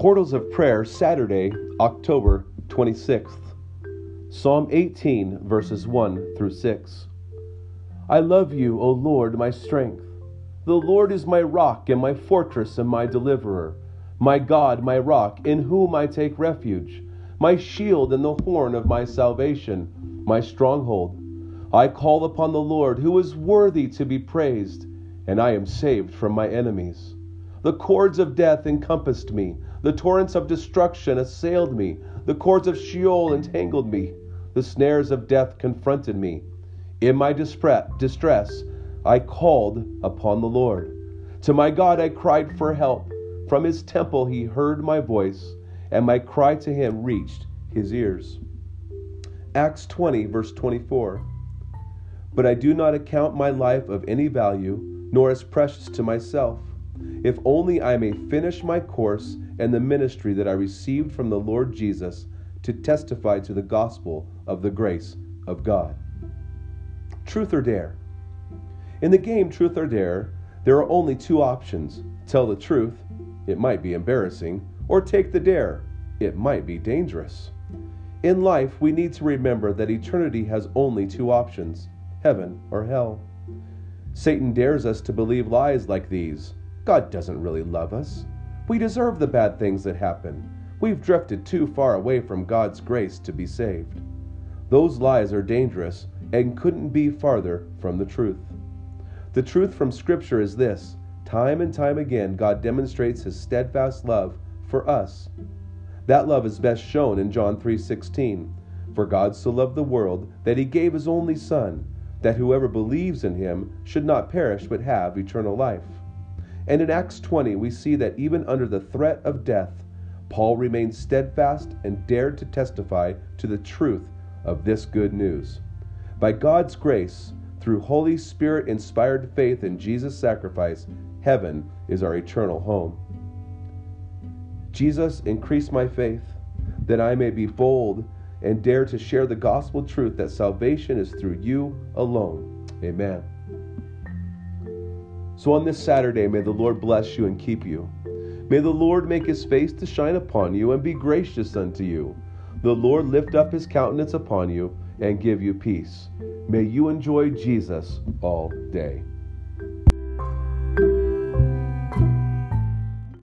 Portals of Prayer, Saturday, October 26th. Psalm 18, verses 1 through 6. I love you, O Lord, my strength. The Lord is my rock and my fortress and my deliverer, my God, my rock, in whom I take refuge, my shield and the horn of my salvation, my stronghold. I call upon the Lord, who is worthy to be praised, and I am saved from my enemies. The cords of death encompassed me. The torrents of destruction assailed me. The cords of Sheol entangled me. The snares of death confronted me. In my distress, I called upon the Lord. To my God I cried for help. From his temple he heard my voice, and my cry to him reached his ears. Acts 20, verse 24. But I do not account my life of any value, nor as precious to myself if only I may finish my course and the ministry that I received from the Lord Jesus to testify to the gospel of the grace of God. Truth or dare? In the game Truth or Dare, there are only two options tell the truth, it might be embarrassing, or take the dare, it might be dangerous. In life, we need to remember that eternity has only two options heaven or hell. Satan dares us to believe lies like these God doesn't really love us. We deserve the bad things that happen. We've drifted too far away from God's grace to be saved. Those lies are dangerous and couldn't be farther from the truth. The truth from Scripture is this time and time again, God demonstrates his steadfast love for us. That love is best shown in John 3:16. For God so loved the world that he gave his only son, that whoever believes in him should not perish but have eternal life. And in Acts 20, we see that even under the threat of death, Paul remained steadfast and dared to testify to the truth of this good news. By God's grace, through Holy Spirit inspired faith in Jesus' sacrifice, heaven is our eternal home. Jesus, increase my faith that I may be bold and dare to share the gospel truth that salvation is through you alone. Amen. So on this Saturday, may the Lord bless you and keep you. May the Lord make his face to shine upon you and be gracious unto you. The Lord lift up his countenance upon you and give you peace. May you enjoy Jesus all day.